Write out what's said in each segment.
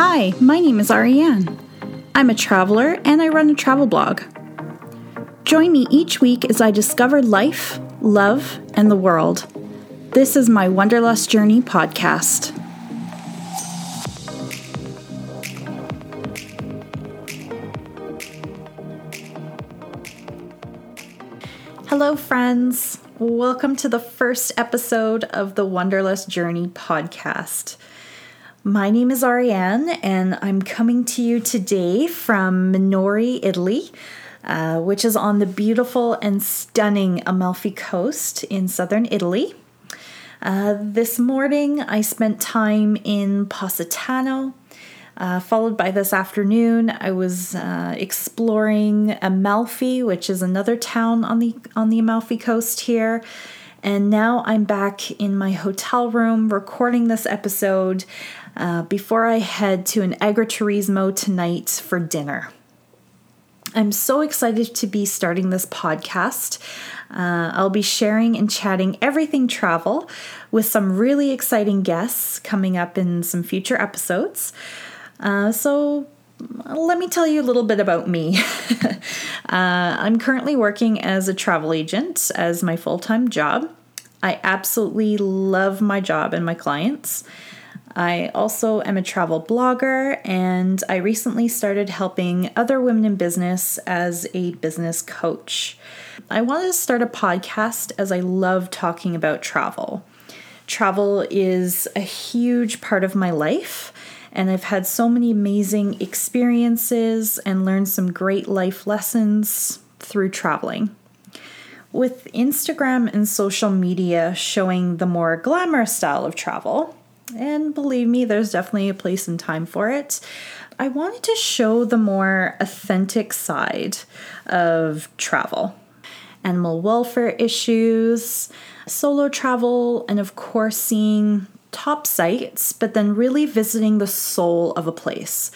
Hi, my name is Ariane. I'm a traveler and I run a travel blog. Join me each week as I discover life, love, and the world. This is my Wanderlust Journey podcast. Hello, friends. Welcome to the first episode of the Wanderlust Journey podcast. My name is Ariane, and I'm coming to you today from Minori, Italy, uh, which is on the beautiful and stunning Amalfi Coast in southern Italy. Uh, this morning, I spent time in Positano. Uh, followed by this afternoon, I was uh, exploring Amalfi, which is another town on the on the Amalfi Coast here. And now I'm back in my hotel room recording this episode uh, before I head to an agriturismo tonight for dinner. I'm so excited to be starting this podcast. Uh, I'll be sharing and chatting everything travel with some really exciting guests coming up in some future episodes. Uh, so, let me tell you a little bit about me. uh, I'm currently working as a travel agent as my full time job. I absolutely love my job and my clients. I also am a travel blogger, and I recently started helping other women in business as a business coach. I wanted to start a podcast as I love talking about travel. Travel is a huge part of my life, and I've had so many amazing experiences and learned some great life lessons through traveling. With Instagram and social media showing the more glamorous style of travel, and believe me, there's definitely a place and time for it. I wanted to show the more authentic side of travel animal welfare issues, solo travel, and of course, seeing top sites, but then really visiting the soul of a place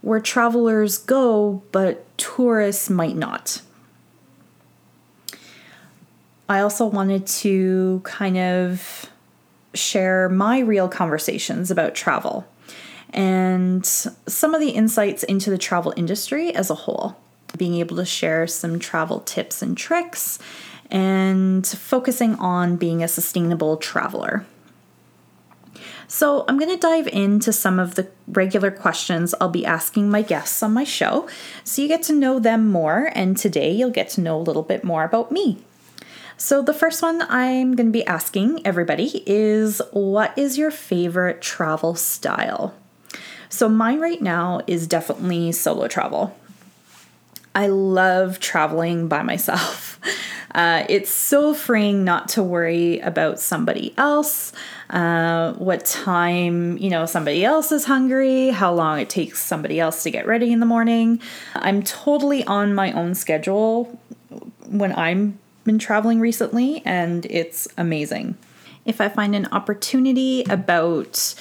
where travelers go, but tourists might not. I also wanted to kind of share my real conversations about travel and some of the insights into the travel industry as a whole. Being able to share some travel tips and tricks and focusing on being a sustainable traveler. So, I'm going to dive into some of the regular questions I'll be asking my guests on my show so you get to know them more, and today you'll get to know a little bit more about me. So, the first one I'm going to be asking everybody is what is your favorite travel style? So, mine right now is definitely solo travel. I love traveling by myself. Uh, it's so freeing not to worry about somebody else, uh, what time, you know, somebody else is hungry, how long it takes somebody else to get ready in the morning. I'm totally on my own schedule when I'm been traveling recently, and it's amazing. If I find an opportunity about,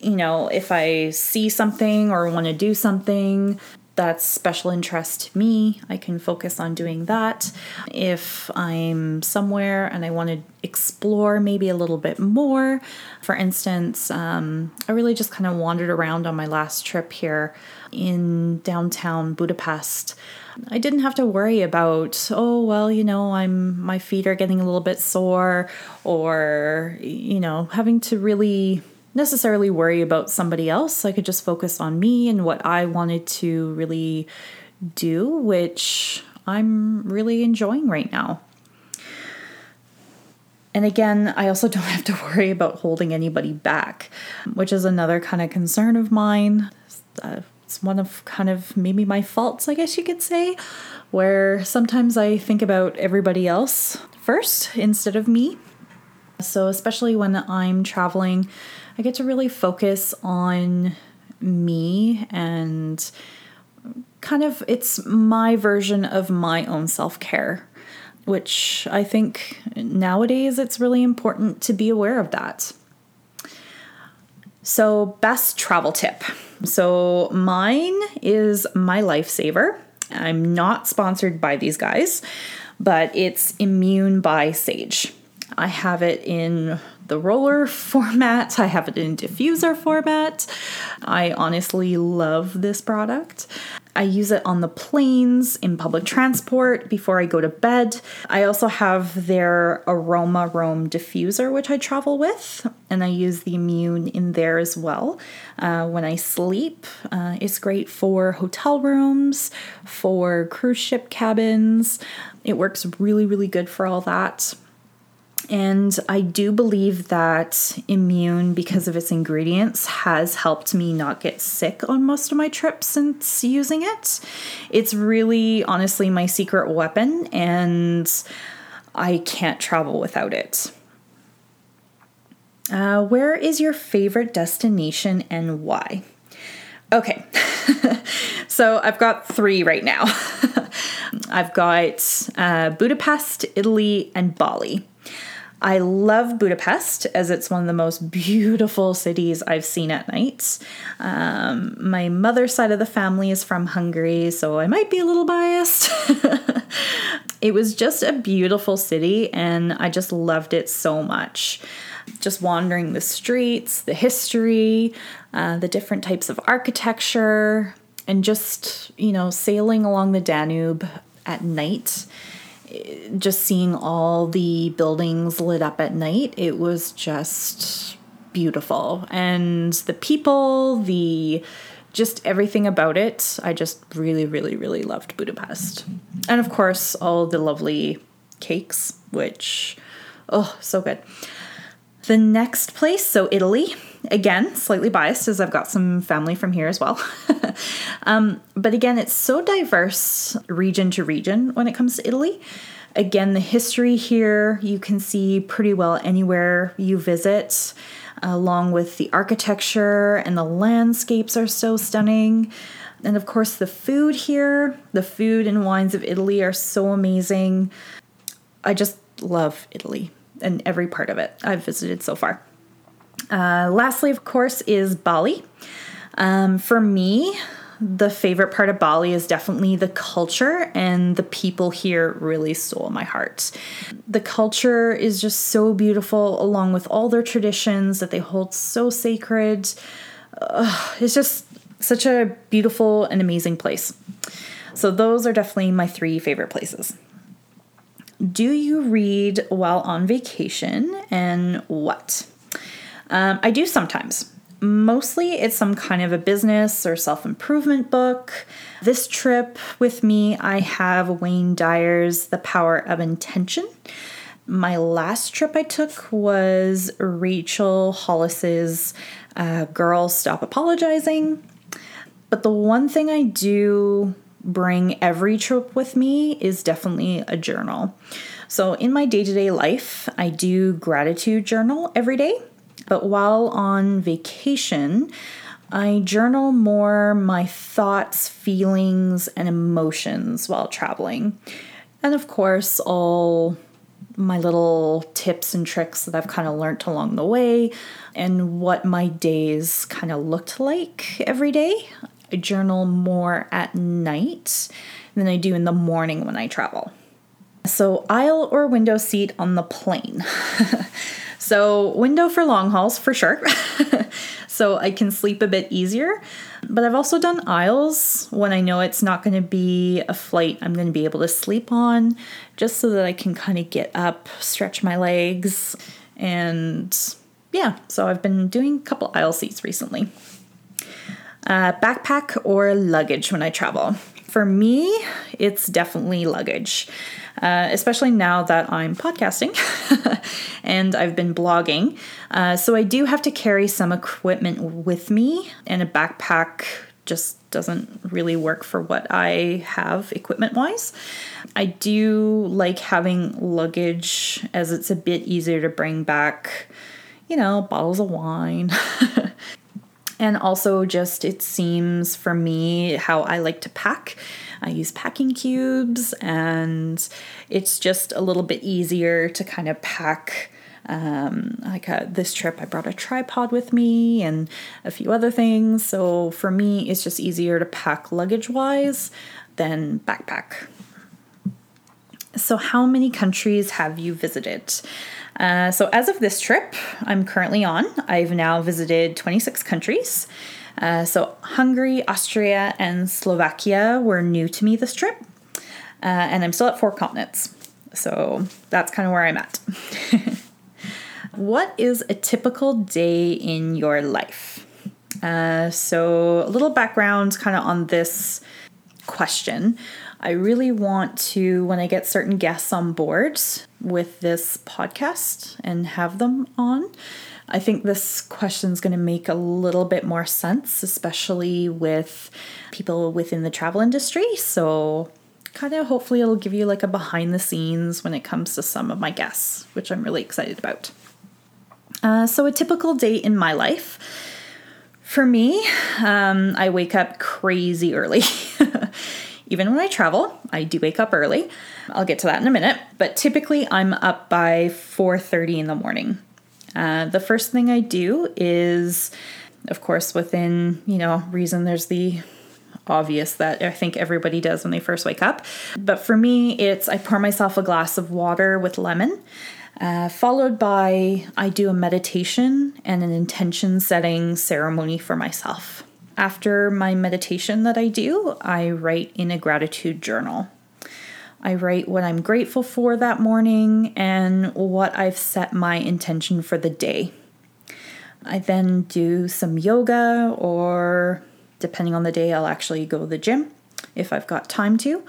you know, if I see something or want to do something that's special interest to me, I can focus on doing that. If I'm somewhere and I want to explore maybe a little bit more, for instance, um, I really just kind of wandered around on my last trip here in downtown Budapest. I didn't have to worry about, oh, well, you know, I'm my feet are getting a little bit sore or you know, having to really necessarily worry about somebody else. I could just focus on me and what I wanted to really do, which I'm really enjoying right now. And again, I also don't have to worry about holding anybody back, which is another kind of concern of mine. It's one of kind of maybe my faults, I guess you could say, where sometimes I think about everybody else first instead of me. So, especially when I'm traveling, I get to really focus on me and kind of it's my version of my own self care, which I think nowadays it's really important to be aware of that. So, best travel tip. So, mine is my lifesaver. I'm not sponsored by these guys, but it's Immune by Saje. I have it in the roller format, I have it in diffuser format. I honestly love this product. I use it on the planes, in public transport, before I go to bed. I also have their Aroma Roam diffuser, which I travel with, and I use the Immune in there as well uh, when I sleep. Uh, it's great for hotel rooms, for cruise ship cabins. It works really, really good for all that. And I do believe that Immune, because of its ingredients, has helped me not get sick on most of my trips since using it. It's really, honestly, my secret weapon, and I can't travel without it. Uh, where is your favorite destination and why? Okay, so I've got three right now. I've got uh, Budapest, Italy, and Bali. I love Budapest as it's one of the most beautiful cities I've seen at night. Um, my mother's side of the family is from Hungary, so I might be a little biased. it was just a beautiful city, and I just loved it so much. Just wandering the streets, the history, uh, the different types of architecture, and just, you know, sailing along the Danube at night just seeing all the buildings lit up at night, it was just beautiful. And the people, the just everything about it, I just really, really, really loved Budapest. And of course, all the lovely cakes, which, oh, so good. The next place, so Italy, again, slightly biased as I've got some family from here as well. um, but again, it's so diverse region to region when it comes to Italy. Again, the history here you can see pretty well anywhere you visit, along with the architecture and the landscapes are so stunning. And of course, the food here, the food and wines of Italy are so amazing. I just love Italy and every part of it I've visited so far. Uh, lastly, of course, is Bali. Um, for me, the favorite part of Bali is definitely the culture, and the people here really stole my heart. The culture is just so beautiful, along with all their traditions that they hold so sacred. It's just such a beautiful and amazing place. So, those are definitely my three favorite places. Do you read while on vacation and what? Um, I do sometimes. Mostly it's some kind of a business or self improvement book. This trip with me, I have Wayne Dyer's The Power of Intention. My last trip I took was Rachel Hollis's uh, Girl Stop Apologizing. But the one thing I do bring every trip with me is definitely a journal. So, in my day to day life, I do gratitude journal every day. But while on vacation, I journal more my thoughts, feelings, and emotions while traveling. And of course, all my little tips and tricks that I've kind of learned along the way and what my days kind of looked like every day. I journal more at night than I do in the morning when I travel. So, aisle or window seat on the plane. So, window for long hauls for sure. so I can sleep a bit easier. But I've also done aisles when I know it's not going to be a flight I'm going to be able to sleep on, just so that I can kind of get up, stretch my legs, and yeah, so I've been doing a couple aisle seats recently. Uh, backpack or luggage when I travel. For me, it's definitely luggage. Uh, especially now that I'm podcasting and I've been blogging. Uh, so I do have to carry some equipment with me, and a backpack just doesn't really work for what I have equipment wise. I do like having luggage as it's a bit easier to bring back, you know, bottles of wine. and also, just it seems for me how I like to pack I use packing cubes, and it's just a little bit easier to kind of pack. Um, like this trip, I brought a tripod with me and a few other things. So for me, it's just easier to pack luggage wise than backpack. So, how many countries have you visited? Uh, so, as of this trip I'm currently on, I've now visited 26 countries. Uh, so, Hungary, Austria, and Slovakia were new to me this trip. Uh, and I'm still at four continents. So, that's kind of where I'm at. what is a typical day in your life? Uh, so, a little background kind of on this question. I really want to, when I get certain guests on board with this podcast and have them on, I think this question is going to make a little bit more sense, especially with people within the travel industry. So, kind of hopefully, it'll give you like a behind the scenes when it comes to some of my guests, which I'm really excited about. Uh, so, a typical day in my life. For me, um, I wake up crazy early. Even when I travel, I do wake up early. I'll get to that in a minute, but typically I'm up by 4:30 in the morning. Uh, the first thing I do is, of course, within you know reason. There's the obvious that I think everybody does when they first wake up, but for me, it's I pour myself a glass of water with lemon. Uh, followed by I do a meditation and an intention setting ceremony for myself. After my meditation that I do, I write in a gratitude journal. I write what I'm grateful for that morning and what I've set my intention for the day. I then do some yoga, or depending on the day, I'll actually go to the gym if I've got time to.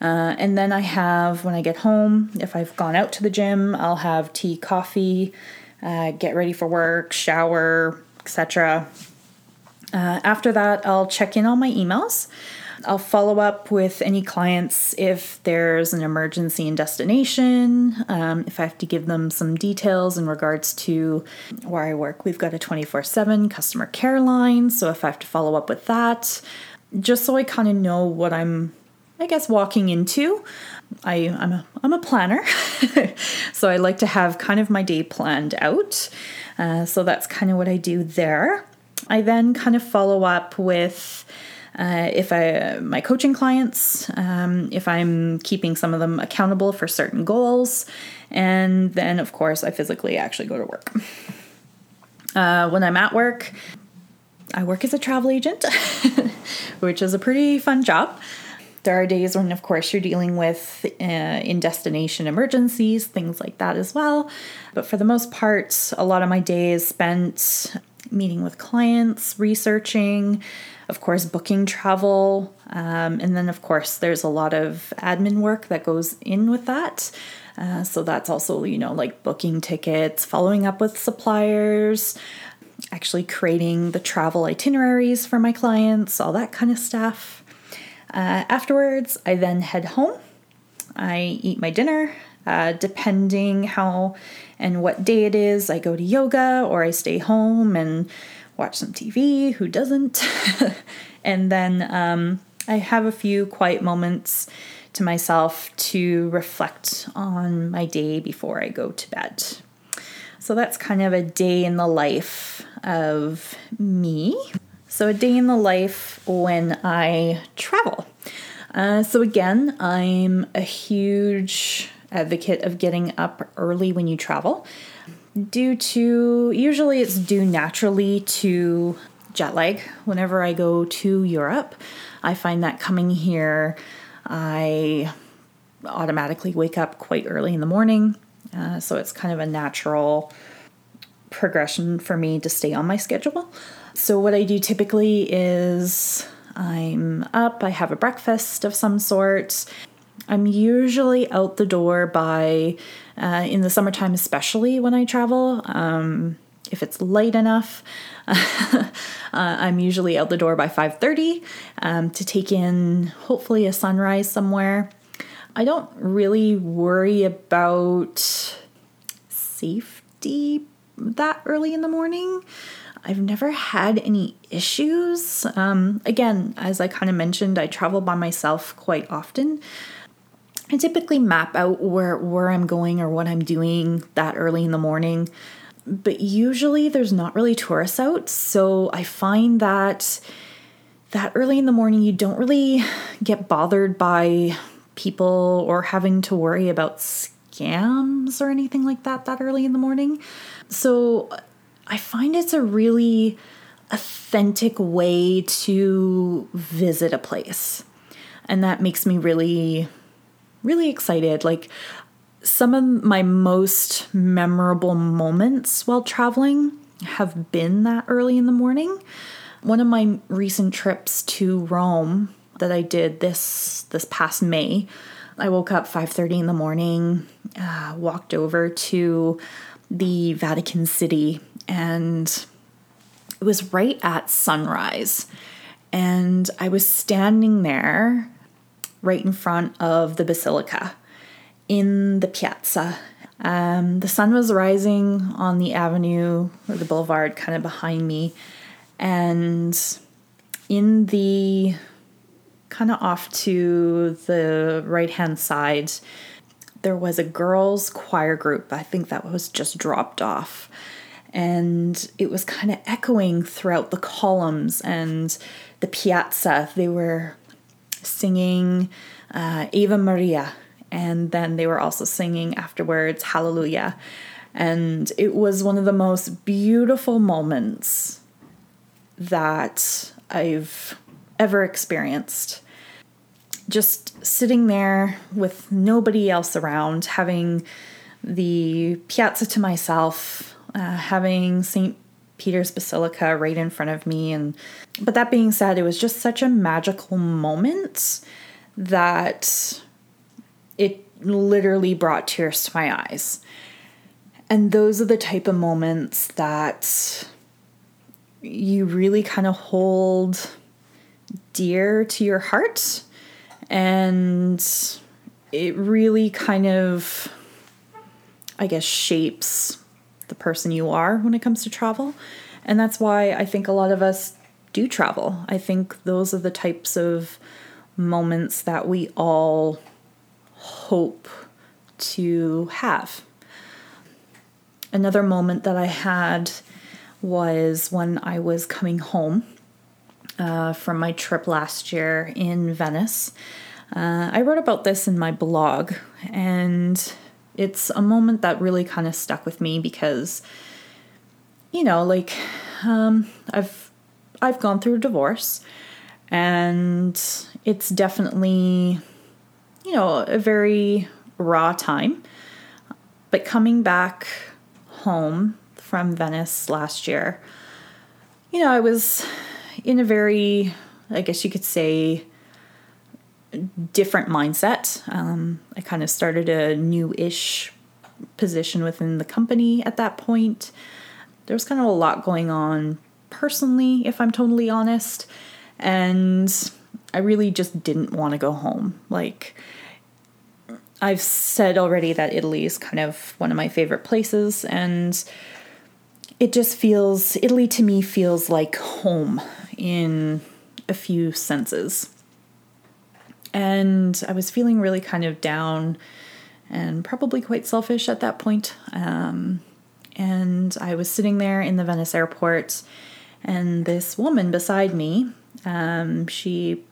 Uh, and then I have, when I get home, if I've gone out to the gym, I'll have tea, coffee, uh, get ready for work, shower, etc. Uh, after that, I'll check in on my emails. I'll follow up with any clients if there's an emergency in destination, um, if I have to give them some details in regards to where I work. We've got a 24 7 customer care line, so if I have to follow up with that, just so I kind of know what I'm, I guess, walking into. I, I'm, a, I'm a planner, so I like to have kind of my day planned out. Uh, so that's kind of what I do there. I then kind of follow up with uh, if I my coaching clients, um, if I'm keeping some of them accountable for certain goals, and then of course I physically actually go to work. Uh, when I'm at work, I work as a travel agent, which is a pretty fun job. There are days when, of course, you're dealing with uh, in destination emergencies, things like that as well. But for the most part, a lot of my day is spent meeting with clients, researching, of course, booking travel. Um, and then, of course, there's a lot of admin work that goes in with that. Uh, so that's also, you know, like booking tickets, following up with suppliers, actually creating the travel itineraries for my clients, all that kind of stuff. Uh, afterwards, I then head home. I eat my dinner. Uh, depending how and what day it is, I go to yoga or I stay home and watch some TV. Who doesn't? and then um, I have a few quiet moments to myself to reflect on my day before I go to bed. So that's kind of a day in the life of me. So, a day in the life when I travel. Uh, so, again, I'm a huge advocate of getting up early when you travel due to usually it's due naturally to jet lag whenever I go to Europe. I find that coming here, I automatically wake up quite early in the morning. Uh, so it's kind of a natural progression for me to stay on my schedule. So, what I do typically is I'm up, I have a breakfast of some sort, I'm usually out the door by, uh, in the summertime, especially when I travel. Um, if it's light enough, uh, I'm usually out the door by 5:30 um, to take in hopefully a sunrise somewhere. I don't really worry about safety that early in the morning. I've never had any issues. Um, again, as I kind of mentioned, I travel by myself quite often. I typically map out where where I'm going or what I'm doing that early in the morning. But usually there's not really tourists out, so I find that that early in the morning you don't really get bothered by people or having to worry about scams or anything like that that early in the morning. So I find it's a really authentic way to visit a place. And that makes me really, really excited. Like some of my most memorable moments while traveling have been that early in the morning. One of my recent trips to Rome that I did this this past May, I woke up 5:30 in the morning, uh, walked over to the Vatican City, and it was right at sunrise. And I was standing there right in front of the basilica in the piazza. Um, the sun was rising on the avenue or the boulevard kind of behind me. And in the kind of off to the right hand side, there was a girls' choir group. I think that was just dropped off. And it was kind of echoing throughout the columns and the piazza. They were singing uh, Ave Maria, and then they were also singing afterwards Hallelujah. And it was one of the most beautiful moments that I've ever experienced. Just sitting there with nobody else around, having the piazza to myself, uh, having St. Peter's Basilica right in front of me and but that being said it was just such a magical moment that it literally brought tears to my eyes. And those are the type of moments that you really kind of hold dear to your heart and it really kind of I guess shapes the person you are when it comes to travel. And that's why I think a lot of us do travel. I think those are the types of moments that we all hope to have. Another moment that I had was when I was coming home uh, from my trip last year in Venice. Uh, I wrote about this in my blog, and it's a moment that really kind of stuck with me because, you know, like um, I've I've gone through a divorce, and it's definitely, you know, a very raw time. But coming back home from Venice last year, you know, I was in a very, I guess you could say, different mindset. Um, I kind of started a new ish position within the company at that point. There was kind of a lot going on personally, if I'm totally honest. And I really just didn't want to go home. Like, I've said already that Italy is kind of one of my favorite places, and it just feels, Italy to me feels like home in a few senses. And I was feeling really kind of down and probably quite selfish at that point. Um, and I was sitting there in the Venice airport, and this woman beside me, um, she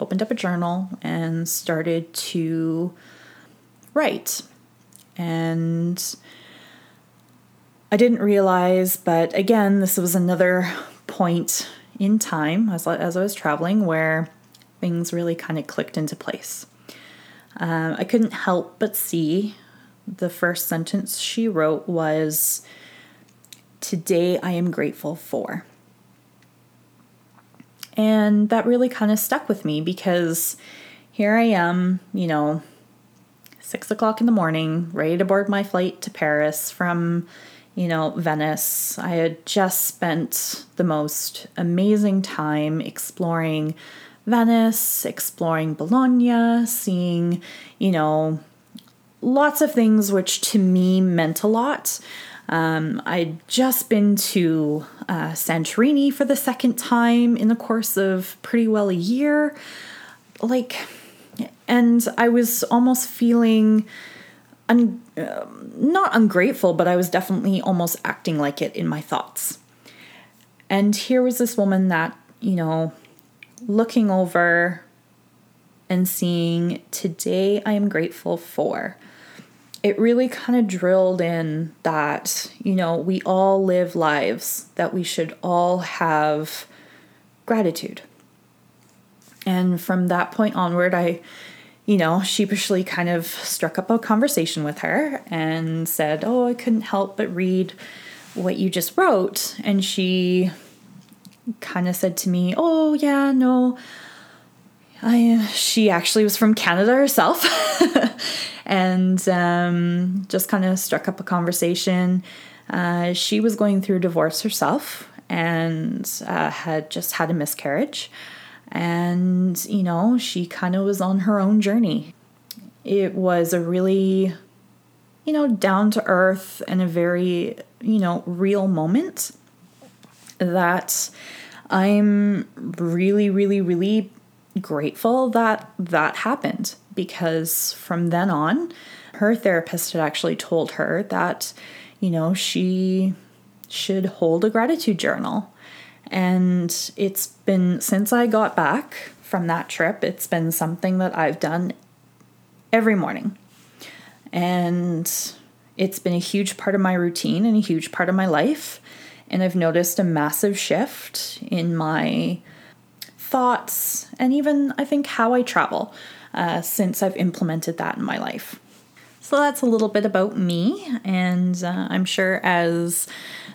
opened up a journal and started to write. And I didn't realize, but again, this was another point in time as, as I was traveling where things really kind of clicked into place. Um, I couldn't help but see the first sentence she wrote was, Today I am grateful for. And that really kind of stuck with me because here I am, you know, six o'clock in the morning, ready to board my flight to Paris from, you know, Venice. I had just spent the most amazing time exploring Venice, exploring Bologna, seeing, you know, lots of things which to me meant a lot. Um, I'd just been to uh, Santorini for the second time in the course of pretty well a year. Like, and I was almost feeling un- uh, not ungrateful, but I was definitely almost acting like it in my thoughts. And here was this woman that, you know, looking over and seeing today I am grateful for. It really kind of drilled in that, you know, we all live lives that we should all have gratitude. And from that point onward, I, you know, sheepishly kind of struck up a conversation with her and said, Oh, I couldn't help but read what you just wrote. And she kind of said to me, Oh, yeah, no. I, she actually was from Canada herself and um, just kind of struck up a conversation. Uh, she was going through divorce herself and uh, had just had a miscarriage. And, you know, she kind of was on her own journey. It was a really, you know, down to earth and a very, you know, real moment that I'm really, really, really grateful that that happened because from then on, her therapist had actually told her that, you know, she should hold a gratitude journal. And it's been since I got back from that trip, it's been something that I've done every morning. And it's been a huge part of my routine and a huge part of my life. And I've noticed a massive shift in my thoughts and even, I think, how I travel uh, since I've implemented that in my life. So that's a little bit about me. And uh, I'm sure as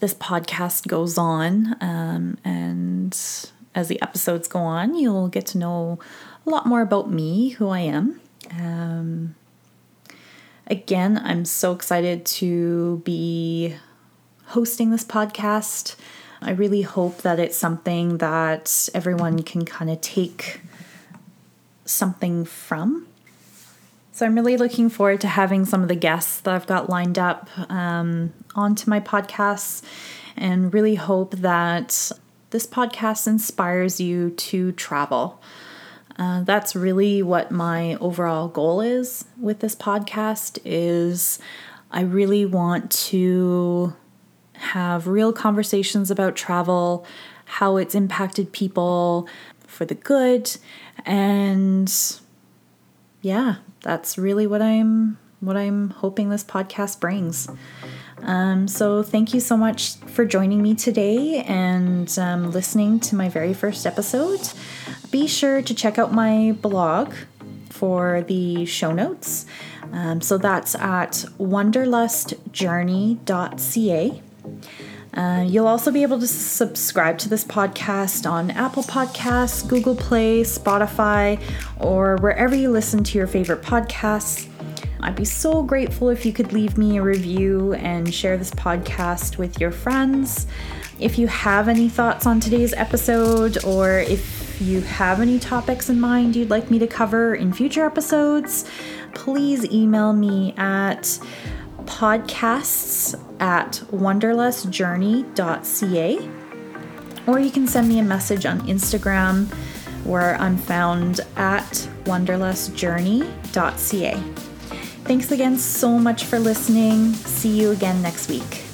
this podcast goes on um, and as the episodes go on, you'll get to know a lot more about me, who I am. Um, again, I'm so excited to be hosting this podcast. I really hope that it's something that everyone can kind of take something from. So I'm really looking forward to having some of the guests that I've got lined up um, onto my podcasts and really hope that this podcast inspires you to travel. Uh, that's really what my overall goal is with this podcast is I really want to have real conversations about travel, how it's impacted people for the good, and yeah, that's really what I'm what I'm hoping this podcast brings. Um, so thank you so much for joining me today and um, listening to my very first episode. Be sure to check out my blog for the show notes. Um, so that's at wanderlustjourney.ca. Uh, you'll also be able to subscribe to this podcast on Apple Podcasts, Google Play, Spotify, or wherever you listen to your favorite podcasts. I'd be so grateful if you could leave me a review and share this podcast with your friends. If you have any thoughts on today's episode, or if you have any topics in mind you'd like me to cover in future episodes, please email me at podcasts at wanderlustjourney.ca or you can send me a message on Instagram where I'm found at wanderlustjourney.ca. Thanks again so much for listening. See you again next week.